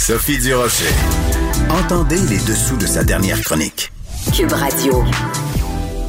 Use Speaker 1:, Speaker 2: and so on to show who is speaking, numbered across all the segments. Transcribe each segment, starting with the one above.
Speaker 1: Sophie Durocher. Entendez les dessous de sa dernière chronique.
Speaker 2: Cube Radio.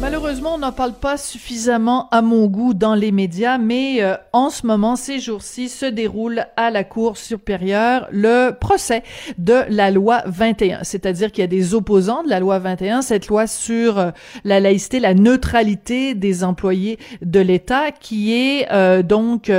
Speaker 3: Malheureusement, on n'en parle pas suffisamment à mon goût dans les médias, mais euh, en ce moment, ces jours-ci, se déroule à la Cour supérieure le procès de la loi 21. C'est-à-dire qu'il y a des opposants de la loi 21, cette loi sur euh, la laïcité, la neutralité des employés de l'État, qui est euh, donc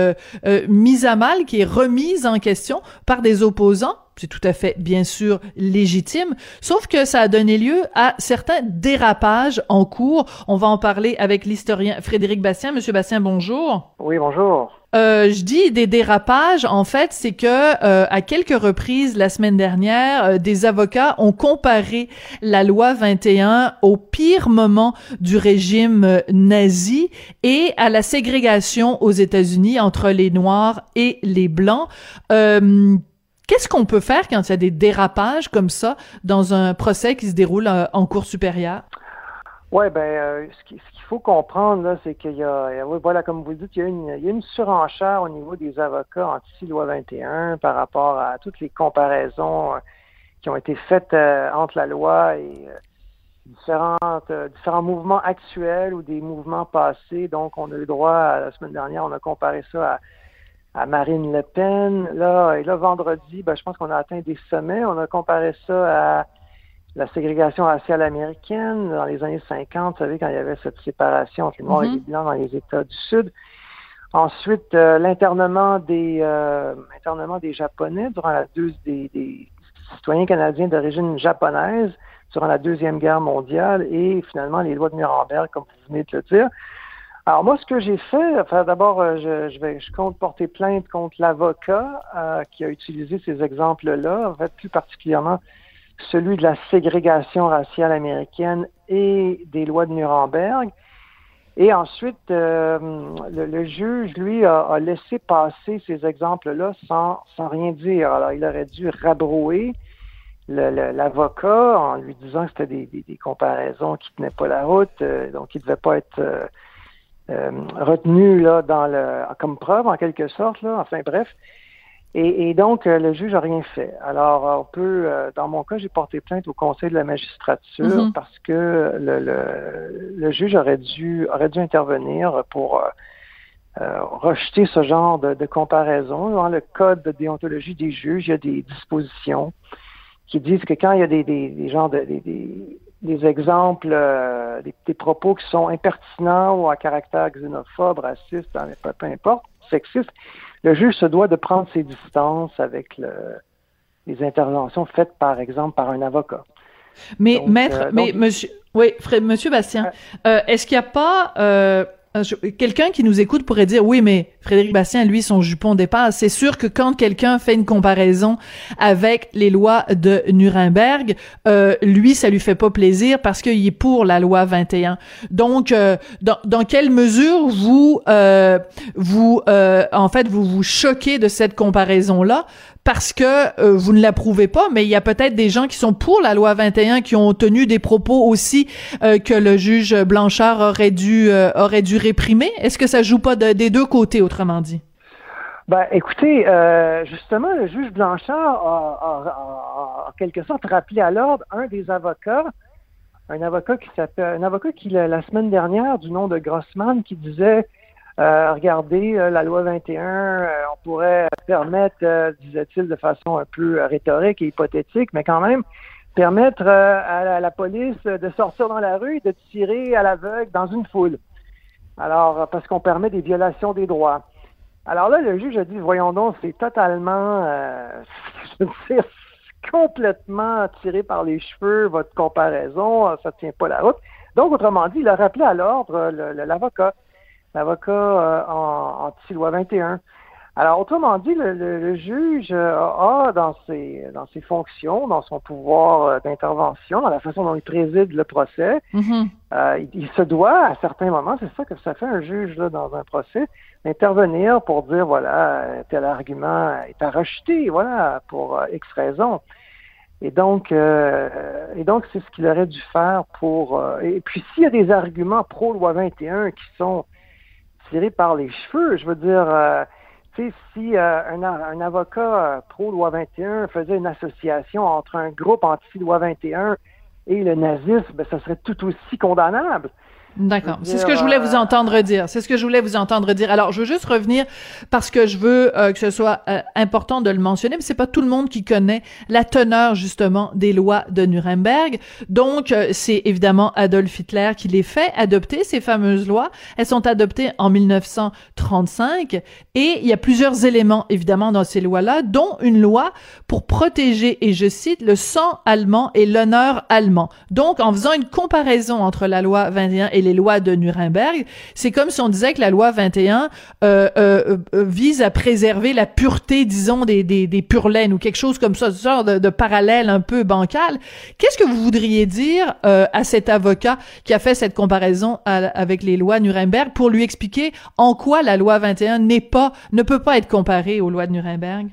Speaker 3: mise à mal, qui est remise en question par des opposants c'est tout à fait, bien sûr, légitime, sauf que ça a donné lieu à certains dérapages en cours. On va en parler avec l'historien Frédéric Bastien. Monsieur Bastien, bonjour.
Speaker 4: Oui, bonjour.
Speaker 3: Euh, je dis des dérapages, en fait, c'est que euh, à quelques reprises la semaine dernière, euh, des avocats ont comparé la loi 21 au pire moment du régime euh, nazi et à la ségrégation aux États-Unis entre les Noirs et les Blancs. Qu'est-ce qu'on peut faire quand il y a des dérapages comme ça dans un procès qui se déroule euh, en cours supérieure?
Speaker 4: Oui, ben, euh, ce qu'il faut comprendre, là, c'est qu'il y a, voilà, comme vous le dites, il y, a une, surenchère au niveau des avocats anti-loi 21 par rapport à toutes les comparaisons euh, qui ont été faites entre la loi et différents mouvements actuels ou des mouvements passés. Donc, on a eu droit, la semaine dernière, on a comparé ça à à Marine Le Pen. Là, et là, vendredi, ben, je pense qu'on a atteint des sommets. On a comparé ça à la ségrégation raciale américaine dans les années 50, vous savez, quand il y avait cette séparation entre les Noirs et les mm-hmm. Blancs dans les États du Sud. Ensuite, euh, l'internement des euh, internement des Japonais durant la deux, des, des citoyens canadiens d'origine japonaise durant la Deuxième Guerre mondiale et finalement les lois de Nuremberg, comme vous venez de le dire. Alors moi, ce que j'ai fait, enfin d'abord, euh, je, vais, je compte porter plainte contre l'avocat euh, qui a utilisé ces exemples-là, en fait plus particulièrement celui de la ségrégation raciale américaine et des lois de Nuremberg. Et ensuite, euh, le, juge, lui, a, laissé passer ces exemples-là sans, sans rien dire. Alors, il aurait dû rabrouer l'avocat en lui disant que c'était des, des, comparaisons qui tenaient pas la route, donc il ne devait pas être euh, retenu là dans le comme preuve en quelque sorte là. Enfin bref. Et, donc, euh, le juge n'a rien fait. Alors, on peut, euh, dans mon cas, j'ai porté plainte au Conseil de la magistrature mm-hmm. parce que le, le, juge aurait dû, aurait dû intervenir pour rejeter ce genre de, de, comparaison. Dans le code de déontologie des juges, il y a des dispositions qui disent que quand il y a des, des, des genres de, des, des exemples, euh, des, propos qui sont impertinents ou à caractère xénophobe, raciste, peu, importe, sexiste, le juge se doit de prendre ses distances avec le, les interventions faites, par exemple, par un avocat.
Speaker 3: Mais maître, euh, mais monsieur, oui, monsieur Bastien, euh, est-ce qu'il n'y a pas euh, quelqu'un qui nous écoute pourrait dire oui mais Frédéric Bastien lui son jupon dépasse. C'est sûr que quand quelqu'un fait une comparaison avec les lois de Nuremberg euh, lui ça lui fait pas plaisir parce qu'il est pour la loi 21 donc euh, dans, dans quelle mesure vous euh, vous en fait vous vous choquez de cette comparaison là parce que euh, vous ne l'approuvez pas, mais il y a peut-être des gens qui sont pour la loi 21 qui ont tenu des propos aussi euh, que le juge Blanchard aurait dû euh, aurait dû réprimer. Est-ce que ça joue pas des deux côtés, autrement dit?
Speaker 4: Ben, écoutez, justement, le juge Blanchard a, en quelque sorte rappelé à l'ordre un des avocats, un avocat qui s'appelle, un avocat qui la, semaine dernière, du nom de Grossman, qui disait euh, regardez, euh, la loi 21, euh, on pourrait permettre, disait-il de façon un peu rhétorique et hypothétique, mais quand même permettre à la, police de sortir dans la rue et de tirer à l'aveugle dans une foule. Alors, parce qu'on permet des violations des droits. Alors là, le juge a dit, voyons donc, c'est totalement, je veux dire, complètement tiré par les cheveux, votre comparaison, ça tient pas la route. Donc, autrement dit, il a rappelé à l'ordre l'avocat l'avocat euh, en anti-loi 21. Alors, autrement dit, le, juge a dans ses, dans ses fonctions, dans son pouvoir d'intervention, dans la façon dont il préside le procès, mm-hmm. il, se doit, à certains moments, c'est ça que ça fait un juge là, dans un procès, d'intervenir pour dire, voilà, tel argument est à rejeter, voilà, pour X raison. Et donc, euh, et donc, c'est ce qu'il aurait dû faire pour. Euh, et puis, s'il y a des arguments pro loi 21 qui sont par les cheveux, je veux dire, euh, si un, un, avocat pro loi 21 faisait une association entre un groupe anti loi 21 et le nazisme, ben, ça serait tout aussi condamnable.
Speaker 3: D'accord. C'est ce que je voulais vous euh, entendre dire. C'est ce que je voulais vous entendre dire. Alors, je veux juste revenir parce que je veux euh, que ce soit euh, important de le mentionner, mais c'est pas tout le monde qui connaît la teneur justement des lois de Nuremberg. Donc, c'est évidemment Adolf Hitler qui les fait adopter ces fameuses lois. Elles sont adoptées en 1935 et il y a plusieurs éléments évidemment dans ces lois-là, dont une loi pour protéger et je cite le sang allemand et l'honneur allemand. Donc, en faisant une comparaison entre la loi 21 et les lois de Nuremberg, c'est comme si on disait que la loi 21 euh, euh, euh, vise à préserver la pureté, disons, des, des, des purlaines ou quelque chose comme ça, ce genre de, de parallèle un peu bancal. Qu'est-ce que vous voudriez dire euh, à cet avocat qui a fait cette comparaison avec les lois Nuremberg pour lui expliquer en quoi la loi 21 n'est pas, ne peut pas être comparée aux lois de Nuremberg?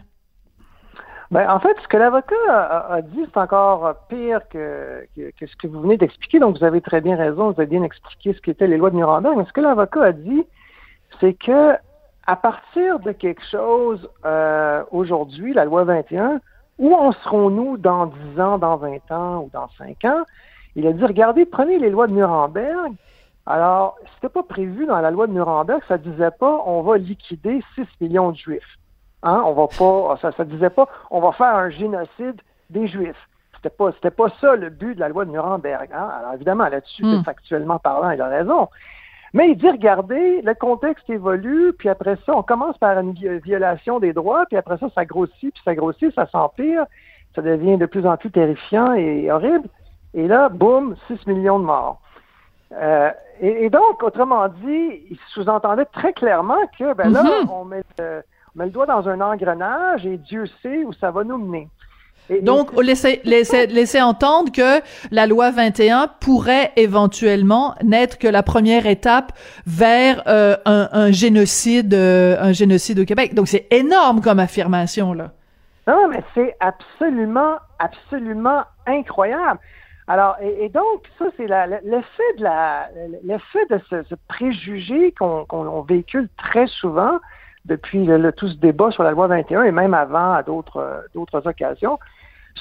Speaker 4: Ben, en fait, ce que l'avocat a, dit, c'est encore pire que, que, ce que vous venez d'expliquer. Donc, vous avez très bien raison, vous avez bien expliqué ce qu'étaient les lois de Nuremberg. Mais ce que l'avocat a dit, c'est que à partir de quelque chose euh, aujourd'hui, la loi 21, où en serons-nous dans 10 ans, dans 20 ans ou dans 5 ans? Il a dit, regardez, prenez les lois de Nuremberg. Alors, c'était pas prévu dans la loi de Nuremberg, ça disait pas on va liquider 6 millions de juifs. Hein? On va pas, ça, ça disait pas, on va faire un génocide des Juifs. C'était pas, c'était pas ça le but de la loi de Nuremberg. Hein? Alors évidemment, là-dessus, hmm. factuellement parlant, il a raison. Mais il dit, regardez, le contexte évolue, puis après ça, on commence par une violation des droits, puis après ça, ça grossit, puis ça grossit, ça s'empire, ça devient de plus en plus terrifiant et horrible. Et là, boum, 6 millions de morts. Euh, et, donc, autrement dit, il sous-entendait très clairement que, ben là, mm-hmm. on met met le doigt dans un engrenage et Dieu sait où ça va nous mener.
Speaker 3: Donc, laisser, laisser, entendre que la loi 21 pourrait éventuellement n'être que la première étape vers euh, un, génocide, euh, un génocide au Québec. Donc, c'est énorme comme affirmation là.
Speaker 4: Non, mais c'est absolument, absolument incroyable. Alors, et, donc, ça, c'est l'effet de la, l'effet de ce, préjugé qu'on véhicule très souvent depuis le, tout ce débat sur la loi 21 et même avant à d'autres d'autres occasions,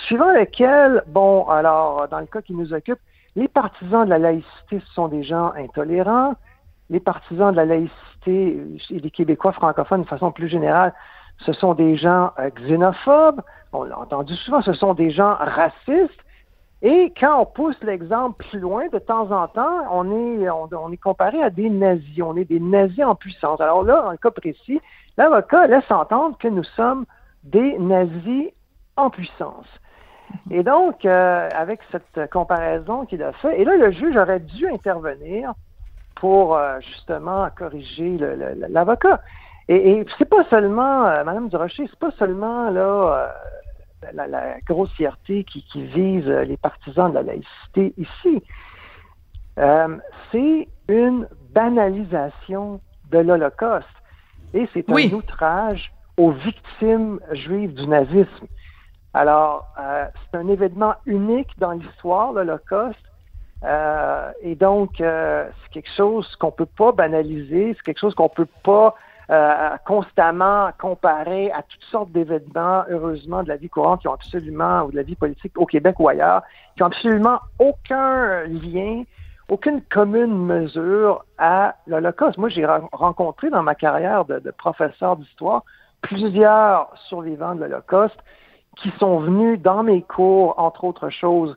Speaker 4: suivant lesquelles, bon, alors, dans le cas qui nous occupe, les partisans de la laïcité, ce sont des gens intolérants. Les partisans de la laïcité et les Québécois francophones, de façon plus générale, ce sont des gens euh, xénophobes. On l'a entendu souvent, ce sont des gens racistes. Et quand on pousse l'exemple plus loin, de temps en temps, on est, on, est comparé à des nazis. On est des nazis en puissance. Alors là, dans le cas précis, l'avocat laisse entendre que nous sommes des nazis en puissance. Et donc, euh, avec cette comparaison qu'il a fait, et là, le juge aurait dû intervenir pour euh, justement corriger l'avocat. Et, c'est pas seulement, euh, Madame Durocher, c'est pas seulement là la, grossièreté qui, vise les partisans de la laïcité ici. Euh, c'est une banalisation de l'Holocauste et c'est un outrage aux victimes juives du nazisme. Alors, euh, c'est un événement unique dans l'histoire, l'Holocauste, euh, et donc c'est quelque chose qu'on peut pas banaliser, c'est quelque chose qu'on peut pas euh, constamment comparé à toutes sortes d'événements, heureusement, de la vie courante qui ont absolument, ou de la vie politique au Québec ou ailleurs, qui ont absolument aucun lien, aucune commune mesure à l'Holocauste. Moi, j'ai rencontré dans ma carrière de professeur d'histoire plusieurs survivants de l'Holocauste qui sont venus dans mes cours, entre autres choses,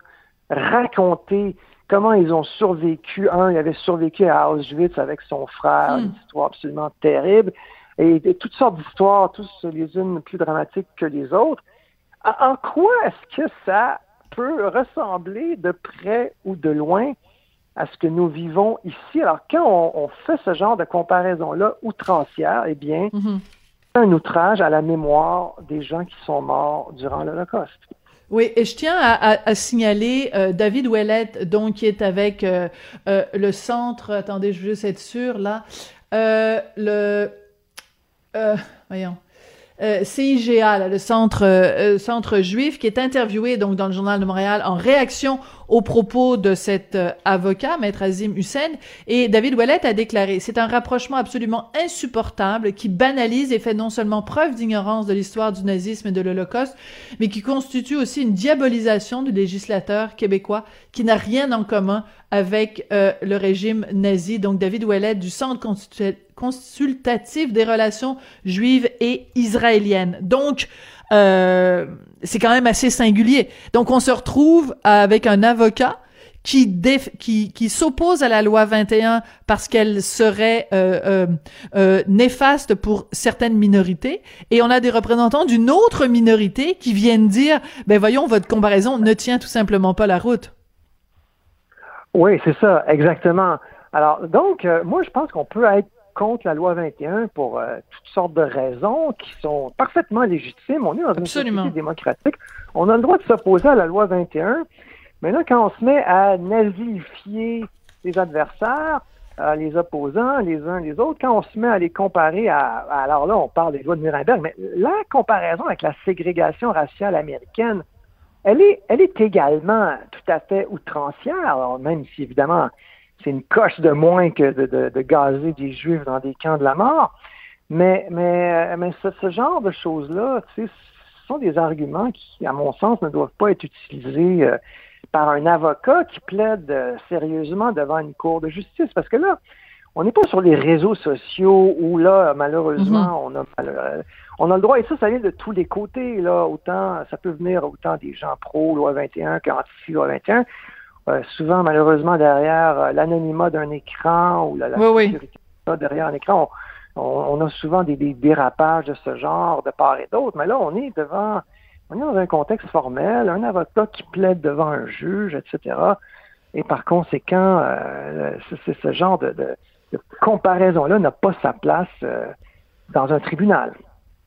Speaker 4: raconter comment ils ont survécu. Un, il avait survécu à Auschwitz avec son frère, hmm. une histoire absolument terrible, et, toutes sortes d'histoires, tous les unes plus dramatiques que les autres. En, quoi est-ce que ça peut ressembler de près ou de loin à ce que nous vivons ici? Alors, quand on, fait ce genre de comparaison-là outrancière, eh bien, mm-hmm. un outrage à la mémoire des gens qui sont morts durant l'Holocauste.
Speaker 3: Oui, et je tiens à, signaler euh, David Ouellet, donc qui est avec euh, euh, le centre. Attendez, je veux juste être sûr là. le voyons. CIGA, le centre centre juif, qui est interviewé donc dans le journal de Montréal en réaction aux propos de cet euh, avocat, maître Azim Hussein, et David Ouellet a déclaré c'est un rapprochement absolument insupportable qui banalise et fait non seulement preuve d'ignorance de l'histoire du nazisme et de l'Holocauste, mais qui constitue aussi une diabolisation du législateur québécois qui n'a rien en commun avec le régime nazi. Donc David Ouellet du Centre consultatif des relations juives et israéliennes. Donc, euh, c'est quand même assez singulier. Donc, on se retrouve avec un avocat qui, qui, qui s'oppose à la loi 21 parce qu'elle serait euh, euh, euh, néfaste pour certaines minorités, et on a des représentants d'une autre minorité qui viennent dire, ben voyons, votre comparaison ne tient tout simplement pas la route.
Speaker 4: Oui, c'est ça, exactement. Alors, donc, euh, moi, je pense qu'on peut être contre la loi 21 pour euh, toutes sortes de raisons qui sont parfaitement légitimes. On est dans une société démocratique. On a le droit de s'opposer à la loi 21. Mais là, quand on se met à nazifier les adversaires, euh, les opposants, les uns les autres, quand on se met à les comparer à, alors là, on parle des lois de Nuremberg, mais la comparaison avec la ségrégation raciale américaine, elle est, elle est également tout à fait outrancière, même si évidemment c'est une coche de moins que de, gazer des juifs dans des camps de la mort. Mais, mais, mais ce, genre de choses-là, ce sont des arguments qui, à mon sens, ne doivent pas être utilisés euh, par un avocat qui plaide euh, sérieusement devant une cour de justice. Parce que là, on n'est pas sur les réseaux sociaux où là, malheureusement, mm-hmm. on a euh, on a le droit, et ça, ça vient de tous les côtés, là, autant, ça peut venir autant des gens pro, loi 21, qu'anti loi 21. Euh, souvent, malheureusement, derrière euh, l'anonymat d'un écran ou la, sécurité derrière un écran, on, a souvent des, dérapages de ce genre de part et d'autre. Mais là, on est devant, on est dans un contexte formel, un avocat qui plaide devant un juge, etc. Et par conséquent, euh, ce genre de, de comparaison-là n'a pas sa place dans un tribunal.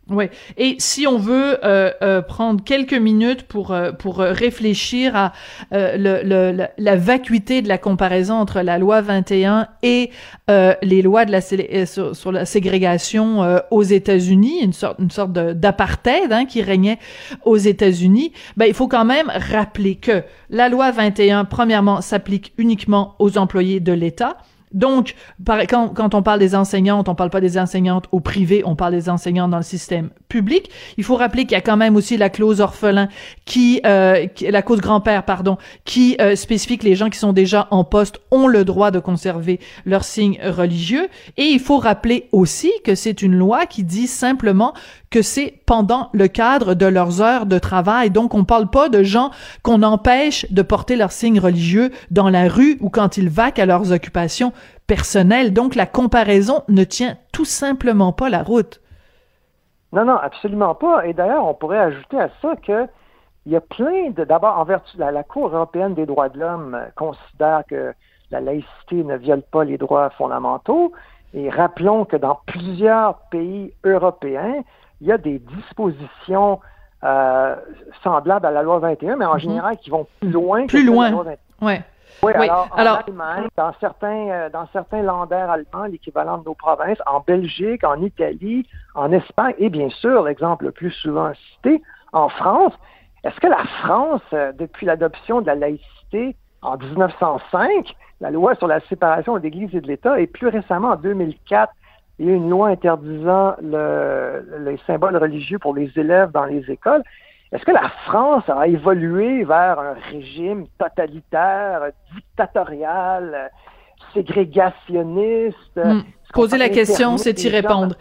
Speaker 3: Oui. Et si on veut euh, euh, prendre quelques minutes pour euh, pour réfléchir à le, la, vacuité de la comparaison entre la loi 21 et les lois de la sur, la ségrégation aux États-Unis, une sorte une sorte d'apartheid hein, qui régnait aux États-Unis, ben il faut quand même rappeler que la loi 21 premièrement s'applique uniquement aux employés de l'État. Donc, quand, quand, on parle des enseignantes, on parle pas des enseignantes au privé, on parle des enseignantes dans le système public. Il faut rappeler qu'il y a quand même aussi la clause orphelin qui, euh, la clause grand-père, pardon, qui euh, spécifie que les gens qui sont déjà en poste ont le droit de conserver leur signe religieux. Et il faut rappeler aussi que c'est une loi qui dit simplement que c'est pendant le cadre de leurs heures de travail. Donc, on parle pas de gens qu'on empêche de porter leur signe religieux dans la rue ou quand ils vaquent à leurs occupations personnelles. Donc, la comparaison ne tient tout simplement pas la route.
Speaker 4: Non, non, absolument pas. Et d'ailleurs, on pourrait ajouter à ça que il y a plein de. D'abord, en vertu la, la Cour européenne des droits de l'homme euh, considère que la laïcité ne viole pas les droits fondamentaux. Et rappelons que dans plusieurs pays européens, il y a des dispositions euh, semblables à la loi 21, mais en mhm. général qui vont plus loin
Speaker 3: plus que loin. la loi 21. Ouais.
Speaker 4: Oui, alors, en Allemagne, dans certains, euh, dans certains landers allemands, l'équivalent de nos provinces, en Belgique, en Italie, en Espagne, et bien sûr, l'exemple le plus souvent cité, en France, est-ce que la France, euh, depuis l'adoption de la laïcité en 1905, la loi sur la séparation de l'Église et de l'État, et plus récemment en 2004, il y a une loi interdisant le, les symboles religieux pour les élèves dans les écoles. Est-ce que la France a évolué vers un régime totalitaire, dictatorial, ségrégationniste?
Speaker 3: Hmm. Poser la question, c'est y répondre.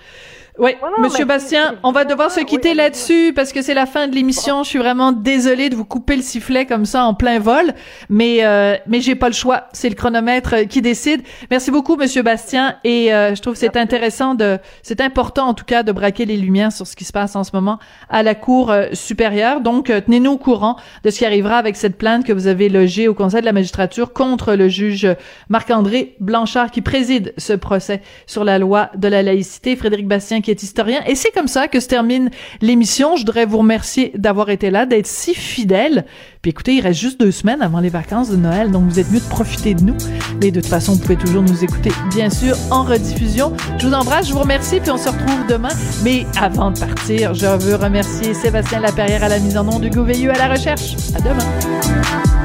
Speaker 3: Oui, Monsieur Bastien, on va devoir se quitter là-dessus parce que c'est la fin de l'émission. Je suis vraiment désolée de vous couper le sifflet comme ça en plein vol, mais euh, mais j'ai pas le choix. C'est le chronomètre qui décide. Merci beaucoup, Monsieur Bastien, et euh, je trouve c'est intéressant de, c'est important en tout cas de braquer les lumières sur ce qui se passe en ce moment à la Cour euh, supérieure. Donc, euh, tenez-nous au courant de ce qui arrivera avec cette plainte que vous avez logée au Conseil de la magistrature contre le juge Marc-André Blanchard qui préside ce procès sur la loi de la laïcité. Frédéric Bastien qui est historien. Et c'est comme ça que se termine l'émission. Je voudrais vous remercier d'avoir été là, d'être si fidèle. Puis écoutez, il reste juste deux semaines avant les vacances de Noël, donc vous êtes mieux de profiter de nous. Mais de toute façon, vous pouvez toujours nous écouter, bien sûr, en rediffusion. Je vous embrasse, je vous remercie, puis on se retrouve demain. Mais avant de partir, je veux remercier Sébastien Laperrière à la mise en nom, du Veilleux à la recherche. À demain.